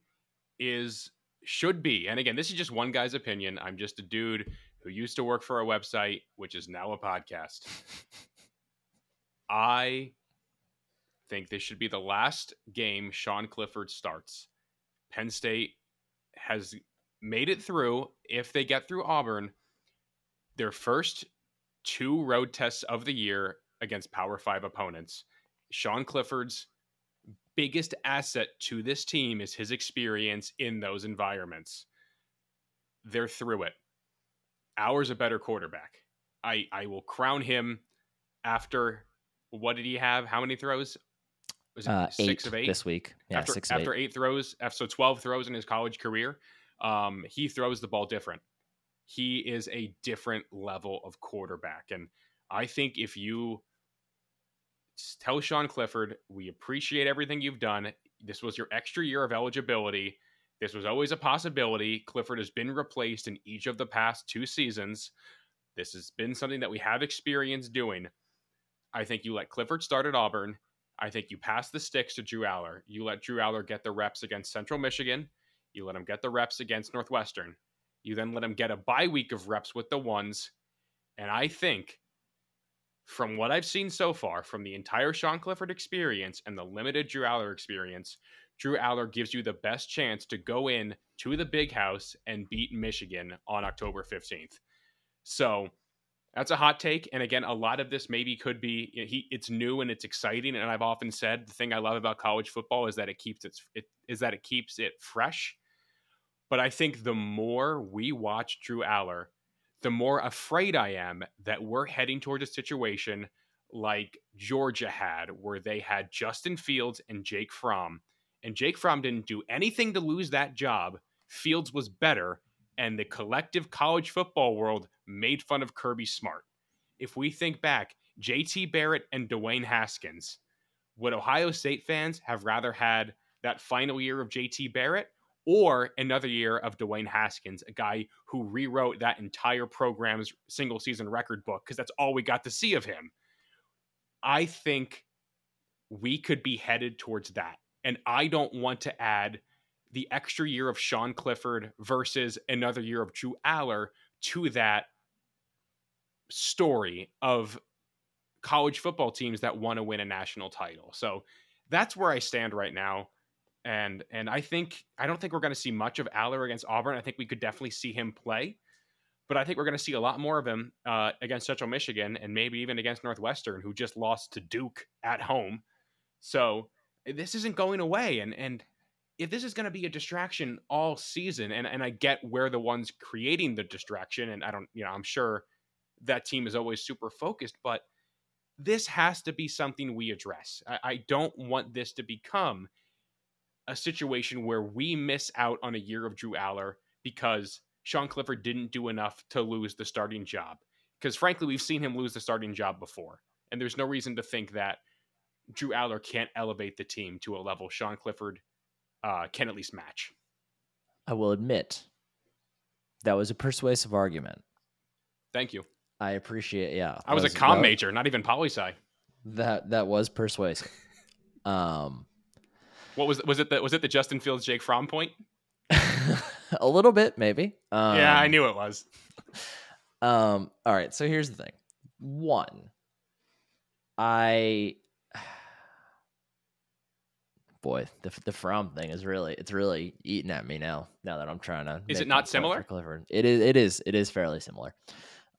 is should be, and again, this is just one guy's opinion. I'm just a dude who used to work for a website, which is now a podcast. <laughs> I think this should be the last game Sean Clifford starts. Penn State has made it through, if they get through Auburn, their first two road tests of the year against Power Five opponents. Sean Clifford's biggest asset to this team is his experience in those environments. They're through it. Ours a better quarterback. I I will crown him after what did he have? How many throws? Was it uh, six of eight this week? Yeah, after, six after eight. eight. throws, so twelve throws in his college career. Um, he throws the ball different. He is a different level of quarterback, and I think if you tell Sean Clifford, we appreciate everything you've done. This was your extra year of eligibility. This was always a possibility. Clifford has been replaced in each of the past two seasons. This has been something that we have experience doing. I think you let Clifford start at Auburn. I think you pass the sticks to Drew Allar. You let Drew Allar get the reps against Central Michigan. You let him get the reps against Northwestern. You then let him get a bye week of reps with the ones. And I think, from what I've seen so far, from the entire Sean Clifford experience and the limited Drew Allar experience, Drew Allar gives you the best chance to go in to the big house and beat Michigan on October 15th. So that's a hot take. And again, a lot of this maybe could be you know, he. It's new and it's exciting. And I've often said the thing I love about college football is that it keeps its it is that it keeps it fresh. But I think the more we watch Drew Allar, the more afraid I am that we're heading towards a situation like Georgia had, where they had Justin Fields and Jake Fromm. And Jake Fromm didn't do anything to lose that job. Fields was better, and the collective college football world made fun of Kirby Smart. If we think back, JT Barrett and Dwayne Haskins, would Ohio State fans have rather had that final year of JT Barrett or another year of Dwayne Haskins, a guy who rewrote that entire program's single season record book because that's all we got to see of him? I think we could be headed towards that. And I don't want to add the extra year of Sean Clifford versus another year of Drew Allar to that story of college football teams that want to win a national title. So that's where I stand right now. And and I think I don't think we're going to see much of Allar against Auburn. I think we could definitely see him play, but I think we're going to see a lot more of him uh, against Central Michigan and maybe even against Northwestern, who just lost to Duke at home. So this isn't going away. And and if this is going to be a distraction all season, and and I get where the ones creating the distraction, and I don't, you know, I'm sure that team is always super focused, but this has to be something we address. I, I don't want this to become a situation where we miss out on a year of Drew Allar because Sean Clifford didn't do enough to lose the starting job. Because frankly, we've seen him lose the starting job before, and there's no reason to think that Drew Allar can't elevate the team to a level Sean Clifford uh, can at least match. I will admit that was a persuasive argument. Thank you. I appreciate. Yeah, I was, was a com major, not even poli sci. That that was persuasive. <laughs> um, what was was it? The was it the Justin Fields Jake Fromm point? <laughs> a little bit, maybe. Um, yeah, I knew it was. Um. All right. So here's the thing. One, I <sighs> boy, the the Fromm thing is really it's really eating at me now. Now that I'm trying to. Is it not similar? Clifford, it is. It is. It is fairly similar.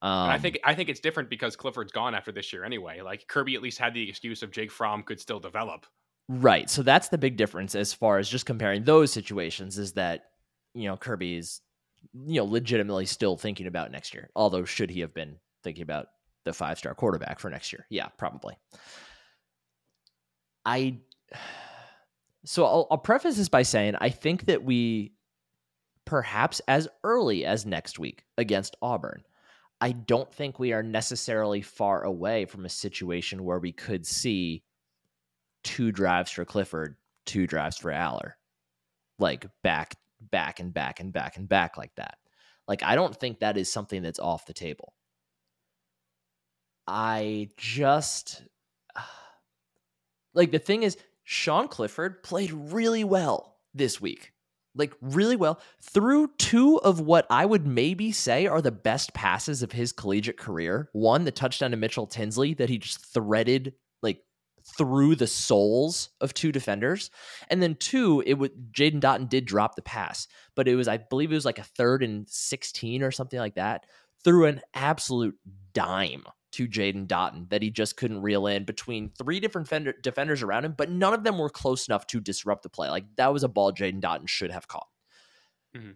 Um, I think I think it's different because Clifford's gone after this year anyway. Like Kirby at least had the excuse of Jake Fromm could still develop. Right. So that's the big difference as far as just comparing those situations is that you know Kirby is you know legitimately still thinking about next year. Although should he have been thinking about the five star quarterback for next year? Yeah, probably. I <sighs> so I'll, I'll preface this by saying I think that we perhaps as early as next week against Auburn. I don't think we are necessarily far away from a situation where we could see two drives for Clifford two drives for Allar, like back, back, and back, and back, and back like that. Like, I don't think that is something that's off the table. I just like the thing is, Sean Clifford played really well this week. Like, really well. Through two of what I would maybe say are the best passes of his collegiate career. One, the touchdown to Mitchell Tinsley that he just threaded through the souls of two defenders. And then two, it would Jaden Dottin did drop the pass, but it was, I believe it was like a third and 16 or something like that, through an absolute dime to Jaden Dottin that he just couldn't reel in between three different fender, defenders around him, but none of them were close enough to disrupt the play. Like that was a ball Jaden Dottin should have caught. Mm-hmm.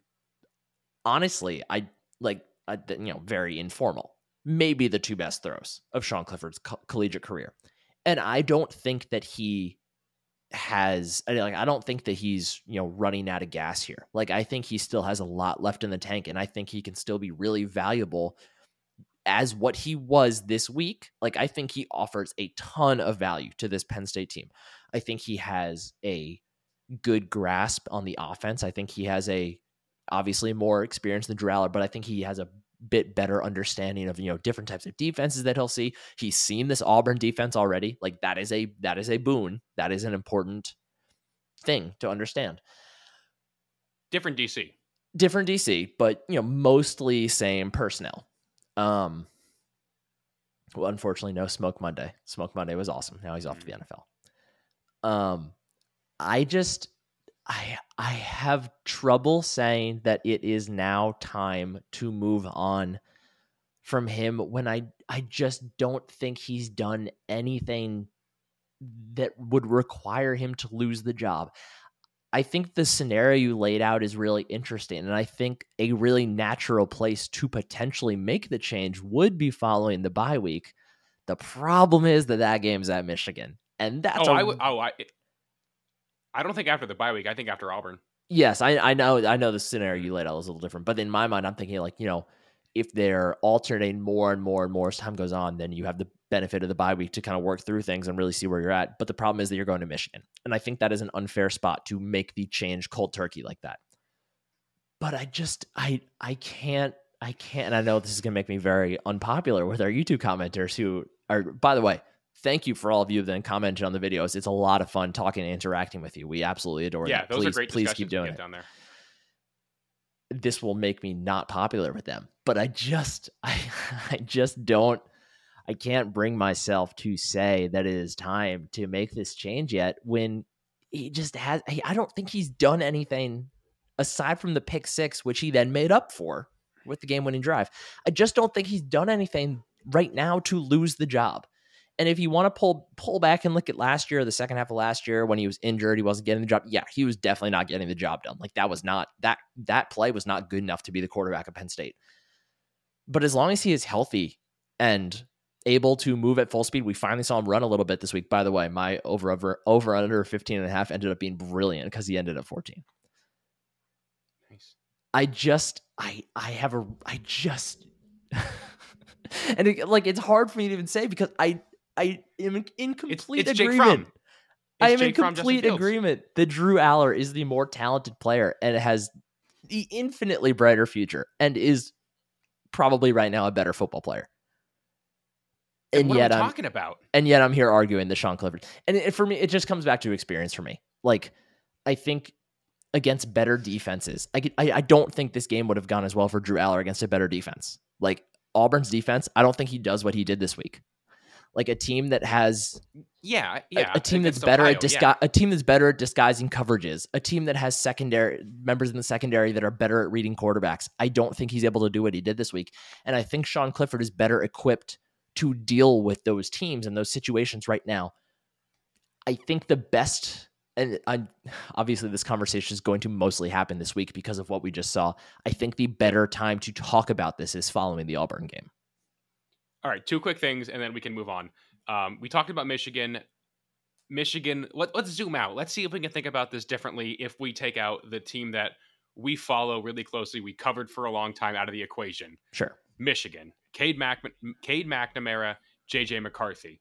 Honestly, I like, I, you know, very informal. Maybe the two best throws of Sean Clifford's co- collegiate career, and I don't think that he has like I don't think that he's you know running out of gas here. Like I think he still has a lot left in the tank, and I think he can still be really valuable as what he was this week, like I think he offers a ton of value to this Penn State team. I think he has a good grasp on the offense. I think he has a obviously more experience than Drew Allar, but I think he has a bit better understanding of you know different types of defenses that he'll see. He's seen this Auburn defense already. Like that is a that is a boon. That is an important thing to understand. Different DC. Different DC, but you know mostly same personnel. Um, well, unfortunately, no Smoke Monday. Smoke Monday was awesome. Now he's off to the mm. NFL. Um, I just, I, I have trouble saying that it is now time to move on from him when I, I just don't think he's done anything that would require him to lose the job. I think the scenario you laid out is really interesting. And I think a really natural place to potentially make the change would be following the bye week. The problem is that that game's at Michigan. And that's oh, a, I would, oh, I, I don't think after the bye week. I think after Auburn. Yes, I, I know. I know the scenario you mm-hmm. laid out was a little different, but in my mind, I'm thinking like you know, if they're alternating more and more and more as time goes on, then you have the benefit of the bye week to kind of work through things and really see where you're at. But the problem is that you're going to Michigan. And I think that is an unfair spot to make the change cold turkey like that. But I just I I can't I can't and I know this is gonna make me very unpopular with our YouTube commenters who are by the way, thank you for all of you that commented on the videos. It's a lot of fun talking and interacting with you. We absolutely adore yeah, that. those please, are great please keep doing it. down there. This will make me not popular with them. But I just <laughs> I I just don't I can't bring myself to say that it is time to make this change yet when he just has I don't think he's done anything aside from the pick 6 which he then made up for with the game winning drive. I just don't think he's done anything right now to lose the job. And if you want to pull pull back and look at last year, the second half of last year when he was injured, he wasn't getting the job. Yeah, he was definitely not getting the job done. Like that was not that that play was not good enough to be the quarterback of Penn State. But as long as he is healthy and able to move at full speed. We finally saw him run a little bit this week. By the way, my over over over under 15 and a half ended up being brilliant because he ended at 14. Nice. I just I I have a I just <laughs> and it, like it's hard for me to even say because I I am in complete it's, it's agreement. I am Jake in complete agreement that Drew Allar is the more talented player and has the infinitely brighter future and is probably right now a better football player and, and yet I'm talking about. And yet I'm here arguing the Sean Clifford. And it, for me, it just comes back to experience for me. Like I think against better defenses, I, I, I don't think this game would have gone as well for Drew Allar against a better defense. Like Auburn's defense, I don't think he does what he did this week. Like a team that has yeah, yeah, a, a team that's better Ohio, at disgu- yeah. a team that's better at disguising coverages, a team that has secondary members in the secondary that are better at reading quarterbacks. I don't think he's able to do what he did this week, and I think Sean Clifford is better equipped to deal with those teams and those situations right now. I think the best, and I, obviously this conversation is going to mostly happen this week because of what we just saw. I think the better time to talk about this is following the Auburn game. All right, two quick things, and then we can move on. Um, we talked about Michigan. Michigan. Let, let's zoom out. Let's see if we can think about this differently. If we take out the team that we follow really closely, we covered for a long time out of the equation. Sure. Michigan. Cade, Mac- Cade McNamara, JJ McCarthy.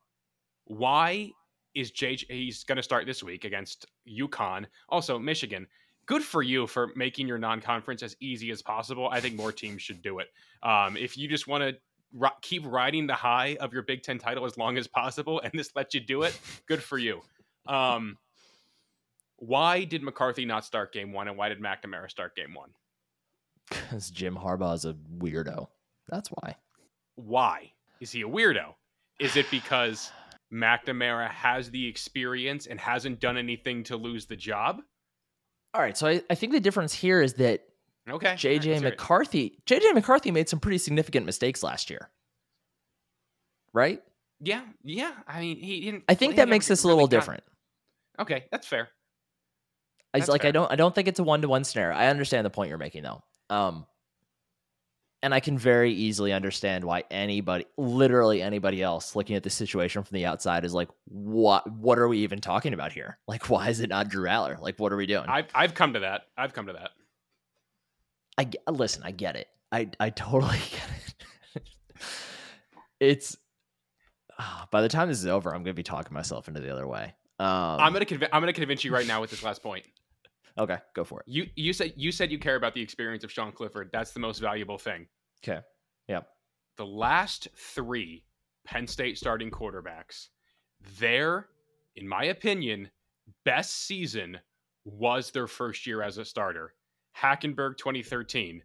Why is JJ. He's going to start this week against UConn. Also, Michigan. Good for you for making your non-conference as easy as possible. I think more teams should do it. Um, if you just want to keep riding the high of your Big Ten title as long as possible, and this lets you do it, good for you. Um, why did McCarthy not start Game One, and why did McNamara start Game One? Because Jim Harbaugh is a weirdo. That's why. Why is he a weirdo? Is it because McNamara has the experience and hasn't done anything to lose the job? All right. So I, I think the difference here is that Okay. JJ it. McCarthy, JJ McCarthy made some pretty significant mistakes last year. Right? Yeah, yeah. I mean, he didn't. I think that makes this a really little got- different. Okay, that's fair. I That's like I don't I don't think it's a one to one snare. I understand the point you're making though. Um and I can very easily understand why anybody literally anybody else looking at the situation from the outside is like, what what are we even talking about here? Like why is it not Drew Allar? Like what are we doing? I've I've come to that. I've come to that. Ge- listen, I get it. I I totally <laughs> get it. it's ah, by the time this is over, I'm gonna be talking myself into the other way. Um, I'm gonna convince. I'm gonna convince you right now with this last point. <laughs> okay, go for it. You you said you said you care about the experience of Sean Clifford. That's the most valuable thing. Okay. Yep. The last three Penn State starting quarterbacks, their, in my opinion, best season was their first year as a starter. Hackenberg 2013,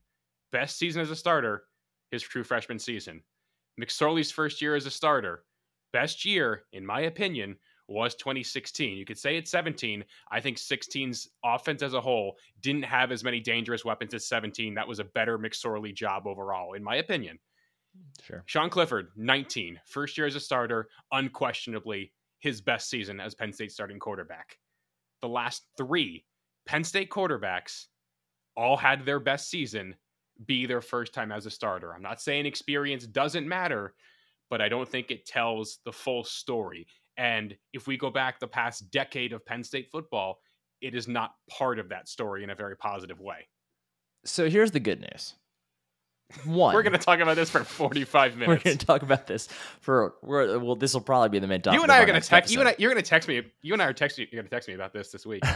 best season as a starter, his true freshman season. McSorley's first year as a starter, best year, in my opinion, was 2016. You could say it's 17. I think 16's offense as a whole didn't have as many dangerous weapons as 17. That was a better McSorley job overall, in my opinion. Sure. Sean Clifford, 19, first year as a starter, unquestionably his best season as Penn State starting quarterback. The last three Penn State quarterbacks all had their best season be their first time as a starter. I'm not saying experience doesn't matter, but I don't think it tells the full story. And if we go back the past decade of Penn State football, it is not part of that story in a very positive way. So here's the good news. One, We're going to talk about this for 45 minutes. we're going to talk about this for we're, well. This will probably be the topic. you and I are going to text. You and I, you're going to text me. You and I are texting. You're going to text me about this this week. <laughs>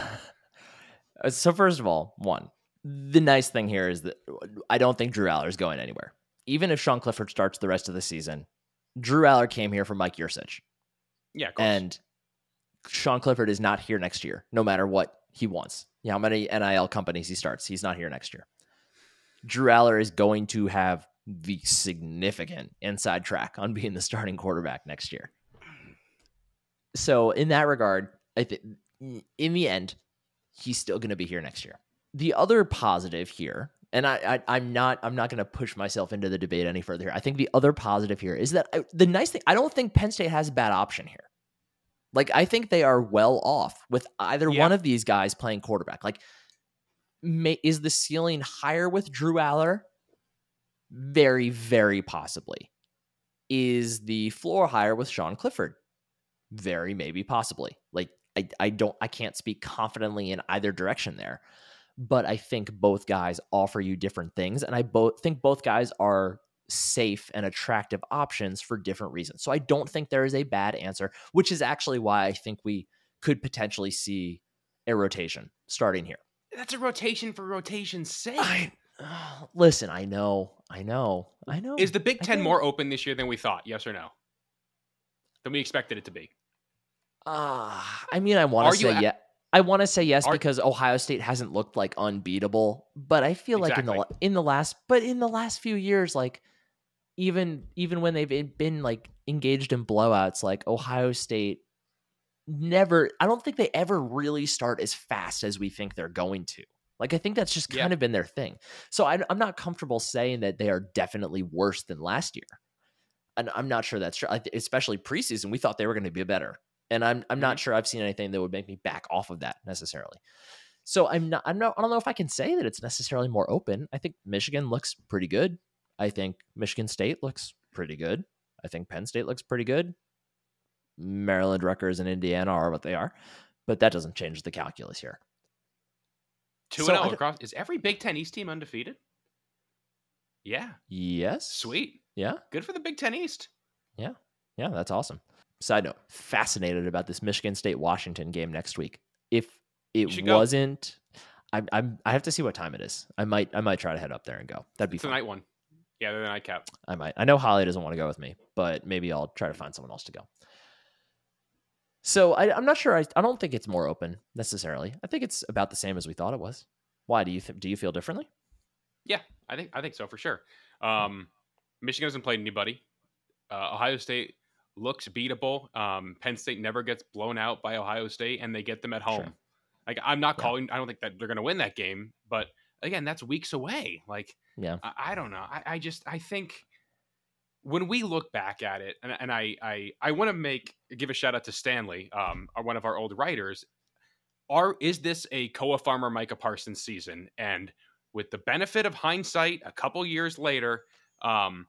So first of all, one, the nice thing here is that I don't think Drew Allar is going anywhere. Even if Sean Clifford starts the rest of the season, Drew Allar came here for Mike Yurcich, Yeah, of course. and Sean Clifford is not here next year, no matter what he wants. Yeah, how many NIL companies he starts, he's not here next year. Drew Allar is going to have the significant inside track on being the starting quarterback next year. So in that regard, I think in the end, he's still going to be here next year. The other positive here, and I, I I'm not I'm not going to push myself into the debate any further. here. I think the other positive here is that I, the nice thing I don't think Penn State has a bad option here. Like I think they are well off with either Yeah. one of these guys playing quarterback. Like, may, is the ceiling higher with Drew Allar? Very, very possibly. Is the floor higher with Sean Clifford? Very, maybe, possibly. Like I, I don't, I can't speak confidently in either direction there, but I think both guys offer you different things, and I both think both guys are safe and attractive options for different reasons. So I don't think there is a bad answer, which is actually why I think we could potentially see a rotation starting here. That's a rotation for rotation's sake. I <sighs> listen. I know. I know. I know. Is the Big Ten more open this year than we thought? Yes or no? Than we expected it to be. Ah, I mean, I want to say yeah. I want to say yes Are- because Ohio State hasn't looked like unbeatable, but I feel like in the in the last but in the last few years, like even even when they've been- like engaged in blowouts, like Ohio State never. I don't think they ever really start as fast as we think they're going to. Like I think that's just Yeah. kind of been their thing. So I, I'm not comfortable saying that they are definitely worse than last year. And I'm not sure that's true. Especially preseason, we thought they were going to be better, and I'm I'm not mm-hmm. sure I've seen anything that would make me back off of that necessarily. So I'm not I'm not I don't know if I can say that it's necessarily more open. I think Michigan looks pretty good. I think Michigan State looks pretty good. I think Penn State looks pretty good. Maryland, Rutgers, and Indiana are what they are, but that doesn't change the calculus here. Two So and I zero across. Is every Big Ten East team undefeated? Yeah, Yes. sweet. Yeah. Good for the Big Ten East. Yeah. Yeah, that's awesome. Side note, fascinated about this Michigan State Washington game next week. If it wasn't, I, I'm I have to see what time it is. I might I might try to head up there and go. That'd be It's the fun. night one. Yeah, the nightcap. I might. I know Holly doesn't want to go with me, but maybe I'll try to find someone else to go. So I, I'm not sure. I, I don't think it's more open necessarily. I think it's about the same as we thought it was. Why do you th- do you feel differently? Yeah, I think I think so for sure. Um, Michigan hasn't played anybody. Uh, Ohio State looks beatable. Um, Penn State never gets blown out by Ohio State, and they get them at home. Sure. Like I'm not Yeah. calling. I don't think that they're going to win that game, but again, that's weeks away. Like Yeah. I, I don't know. I, I just I think when we look back at it, and, and I I I want to make give a shout out to Stanley, um, our- one of our old writers. Are is this a Koa Farmer Micah Parsons season? And with the benefit of hindsight, a couple years later, um,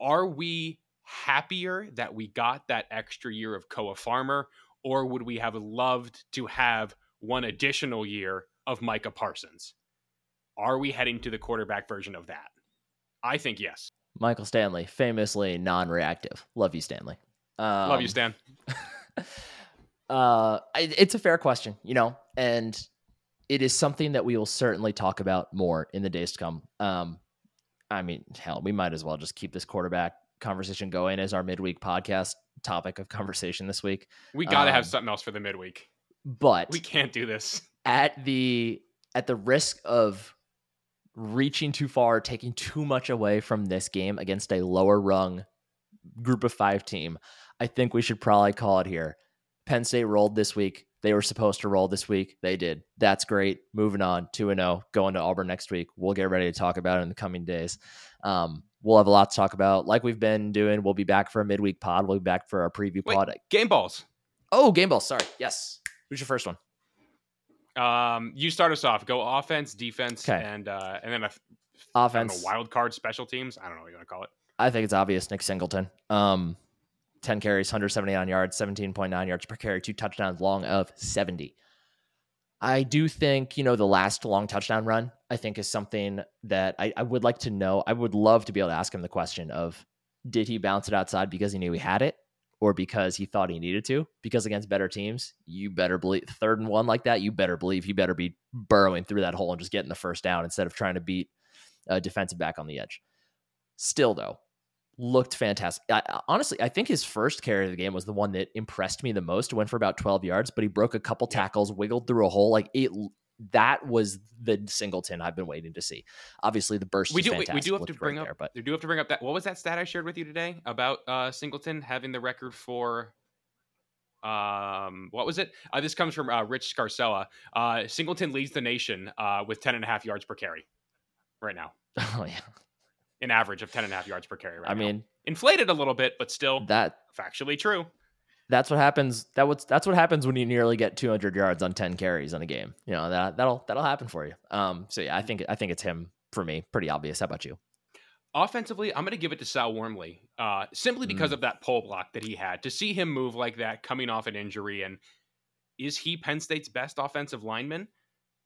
are we happier that we got that extra year of Koa Farmer, or would we have loved to have one additional year of Micah Parsons? Are we heading to the quarterback version of that? I think yes. Michael Stanley, famously non-reactive. Love you, Stanley. Um, Love you, Stan. <laughs> uh, it's a fair question, you know, and it is something that we will certainly talk about more in the days to come. Um, I mean, hell, we might as well just keep this quarterback conversation going as our midweek podcast topic of conversation this week. We got to um, have something else for the midweek. But We can't do this. at the at the risk of reaching too far, taking too much away from this game against a lower rung group of five team, I think we should probably call it here. Penn State rolled this week. They were supposed to roll this week. They did. That's great. Moving on, 2 and 0, going to Auburn next week. We'll get ready to talk about it in the coming days. Um, we'll have a lot to talk about. Like we've been doing, we'll be back for a midweek pod. We'll be back for our preview Wait. pod. Game balls. Oh, game balls. Sorry. Yes. Who's your first one? Um, you start us off. Go offense, defense, 'Kay. and uh, and then a I don't know, Offense. wild card special teams. I don't know what you want to call it. I think it's obvious. Nick Singleton. Um, 10 carries, 179 yards, 17.9 yards per carry, two touchdowns, long of 70. I do think, you know, the last long touchdown run, I think is something that I, I would like to know. I would love to be able to ask him the question of did he bounce it outside because he knew he had it or because he thought he needed to? Because against better teams, you better believe third and one like that, you better believe he better be burrowing through that hole and just getting the first down instead of trying to beat a defensive back on the edge. Still, though, looked fantastic. I, honestly, I think his first carry of the game was the one that impressed me the most. Went for about 12 yards, but he broke a couple tackles, wiggled through a hole. Like it, that was the Singleton I've been waiting to see. Obviously, the burst We do. We, we do have to bring great up. there, but we do have to bring up that. What was that stat I shared with you today about uh, Singleton having the record for? Um, what was it? Uh, this comes from uh, Rich Scarcella. Uh, Singleton leads the nation uh, with 10 and a half yards per carry right now. <laughs> oh yeah, An average of 10 and a half yards per carry right I now. mean inflated a little bit, but still that factually true. that's what happens. That was that's what happens when you nearly get 200 yards on 10 carries in a game. You know that that'll that'll happen for you. Um, so yeah, I think I think it's him for me. Pretty obvious. How about you? Offensively, I'm going to give it to Sal Wormley, uh, simply because Mm. of that pole block that he had. To see him move like that, coming off an injury, and is he Penn State's best offensive lineman?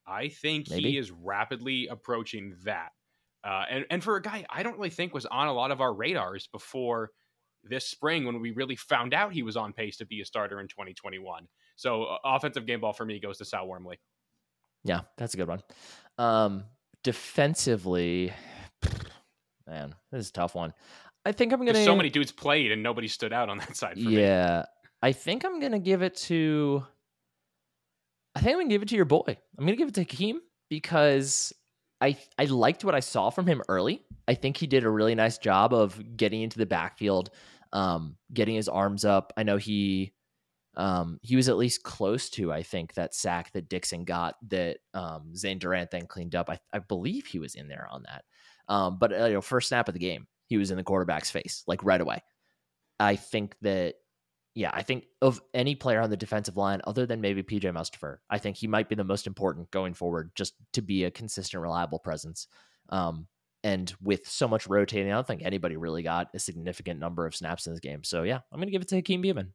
I think Maybe. he is rapidly approaching that. Uh, and and for a guy I don't really think was on a lot of our radars before this spring when we really found out he was on pace to be a starter in 2021. So uh, offensive game ball for me goes to Sal Wormley. Yeah, that's a good one. Um, defensively, <sighs> man, this is a tough one. I think I'm gonna. So many dudes played and nobody stood out on that <laughs> side for me. yeah, I think I'm gonna give it to. I think I'm gonna give it to your boy. I'm gonna give it to Hakeem because I I liked what I saw from him early. I think he did a really nice job of getting into the backfield, um, getting his arms up. I know he um, he was at least close to, I think, that sack that Dixon got that um, Zane Durant then cleaned up. I, I believe he was in there on that. Um, but uh, you know, first snap of the game, he was in the quarterback's face like right away. I think that, yeah, I think of any player on the defensive line other than maybe PJ Mustipher, I think he might be the most important going forward, just to be a consistent, reliable presence. Um, and with so much rotating, I don't think anybody really got a significant number of snaps in this game. So yeah, I'm gonna give it to Hakeem Beamon.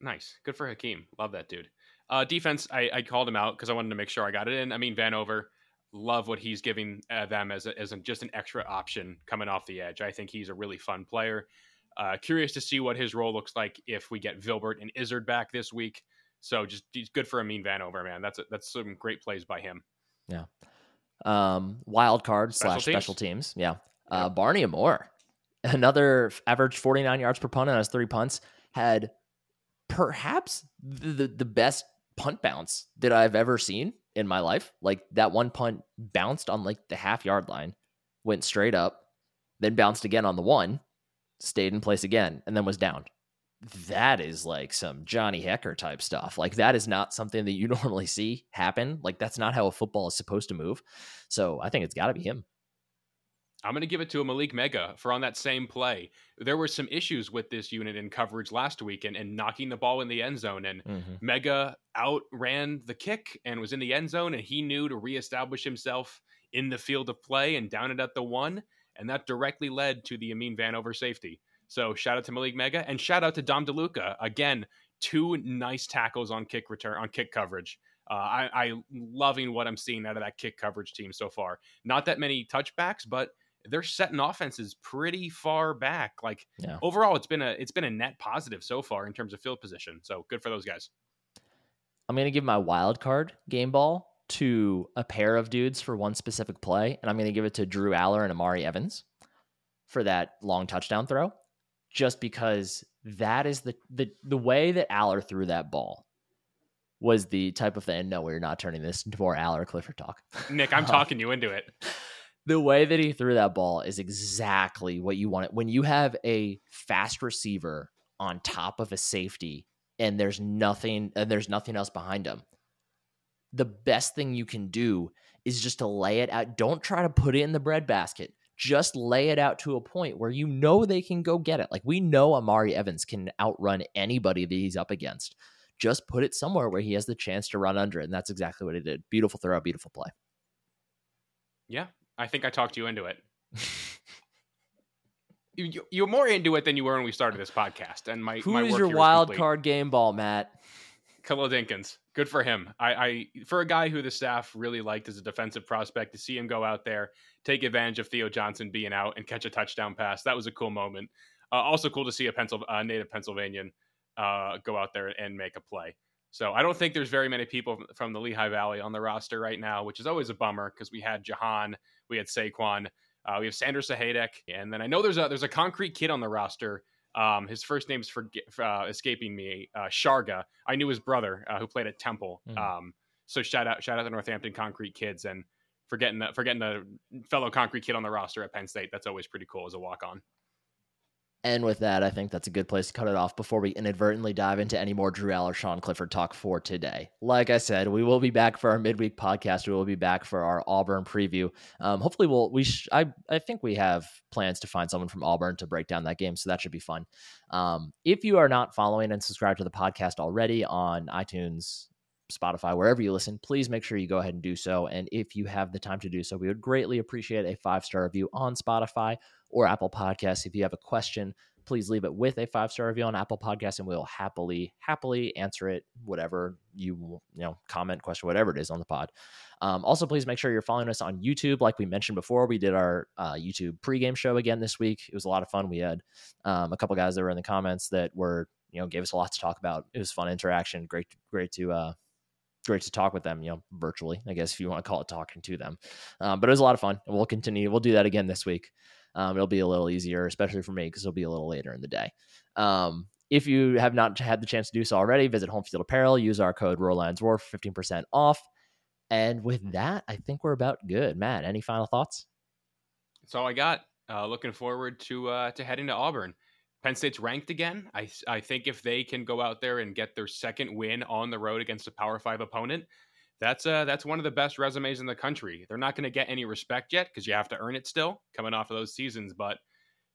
Nice. Good for Hakeem. Love that dude. Uh, defense, I, I called him out because I wanted to make sure I got it in. I mean, Vanover, love what he's giving uh, them as, a, as a, just an extra option coming off the edge. I think he's a really fun player. Uh, curious to see what his role looks like if we get Vilbert and Izzard back this week. So just he's good for Amin Vanover, man. That's a, that's some great plays by him. Yeah. Um, wild card Special slash teams. special teams. Yeah. Uh, Barney Amor, another average 49 yards per punt on his three punts, had perhaps the, the, the best punt bounce that I've ever seen in my life. Like that one punt bounced on like the half yard line, went straight up, then bounced again on the one, stayed in place again, and then was down. That is like some Johnny Hekker type stuff. Like that is not something that you <laughs> normally see happen. Like that's not how a football is supposed to move. So I think it's got to be him. I'm going to give it to a Malick Meiga for on that same play. There were some issues with this unit in coverage last week and, and knocking the ball in the end zone. And mm-hmm. Meiga outran the kick and was in the end zone, and he knew to reestablish himself in the field of play and down it at the one. And that directly led to the Amin Vanover safety. So shout out to Malick Meiga and shout out to Dom DeLuca. Again, two nice tackles on kick return on kick coverage. Uh, I, I loving what I'm seeing out of that kick coverage team so far. Not that many touchbacks, but they're setting offenses pretty far back. Like Yeah. overall, it's been a it's been a net positive so far in terms of field position. So good for those guys. I'm going to give my wild card game ball to a pair of dudes for one specific play, and I'm going to give it to Drew Allar and Omari Evans for that long touchdown throw, just because that is the the the way that Allar threw that ball was the type of thing. No, we're not turning this into more Allar Clifford talk. Nick, I'm <laughs> talking you into it. the way that he threw that ball is exactly what you want it when you have a fast receiver on top of a safety and there's nothing and there's nothing else behind him the best thing you can do is just to lay it out don't try to put it in the breadbasket just lay it out to a point where you know they can go get it like we know omari evans can outrun anybody that he's up against just put it somewhere where he has the chance to run under it and that's exactly what he did beautiful throw beautiful play Yeah, I think I talked you into it. <laughs> You, you're more into it than you were when we started this podcast. And my Who my is your wild card game ball, Matt? Khalil Dinkins. Good for him. I, I for a guy who the staff really liked as a defensive prospect to see him go out there, take advantage of Theo Johnson being out and catch a touchdown pass. That was a cool moment. Uh, also cool to see a uh, native Pennsylvanian uh, go out there and make a play. So I don't think there's very many people from the Lehigh Valley on the roster right now, which is always a bummer because we had Jahan, we had Saquon, uh, we have Sanders Sahaydak, and then I know there's a there's a concrete kid on the roster. Um, his first name's for, uh, escaping me. Uh, Sharga. I knew his brother uh, who played at Temple. Mhm. Um, so shout out shout out to Northampton Concrete Kids and forgetting the, forgetting the fellow concrete kid on the roster at Penn State. That's always pretty cool as a walk on. And with that, I think that's a good place to cut it off before we inadvertently dive into any more Drew Allar, Sean Clifford talk for today. Like I said, we will be back for our midweek podcast. We will be back for our Auburn preview. Um, hopefully, we'll we sh- I I think we have plans to find someone from Auburn to break down that game, so that should be fun. Um, if you are not following and subscribed to the podcast already on iTunes, Spotify, wherever you listen, please make sure you go ahead and do so. And if you have the time to do so, we would greatly appreciate a five star review on Spotify or Apple Podcasts. If you have a question, please leave it with a five star review on Apple Podcasts, and we'll happily, happily answer it. Whatever you you know, comment, question, whatever it is on the pod. Um, also, please make sure you're following us on YouTube. Like we mentioned before, we did our uh, YouTube pregame show again this week. It was a lot of fun. We had um, a couple guys that were in the comments that were you know gave us a lot to talk about. It was fun interaction. Great, great to uh, great to talk with them, you know, virtually, I guess if you want to call it talking to them. Um, but it was a lot of fun. We'll continue. We'll do that again this week. Um, it'll be a little easier, especially for me, because it'll be a little later in the day. Um, if you have not had the chance to do so already, visit Home Field Apparel, use our code ROLANDSWAR for 15% off. And with that, I think we're about good. Matt, any final thoughts? That's all I got. Uh, looking forward to uh, to heading to Auburn. Penn State's ranked again. I I think if they can go out there and get their second win on the road against a Power Five opponent, that's uh that's one of the best resumes in the country. They're not going to get any respect yet because you have to earn it still coming off of those seasons, but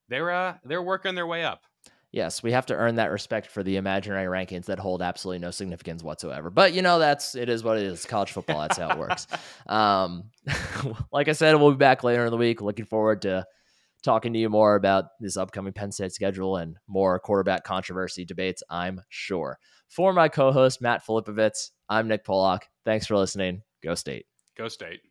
they're uh they're working their way up. Yes, we have to earn that respect for the imaginary rankings that hold absolutely no significance whatsoever. But you know, that's it is what it is. College football, that's how it works. <laughs> Um, <laughs> like I said, we'll be back later in the week. Looking forward to talking to you more about this upcoming Penn State schedule and more quarterback controversy debates, I'm sure. For my co host, Matt Filipovitz, I'm Nick Pollock. Thanks for listening. Go State. Go State.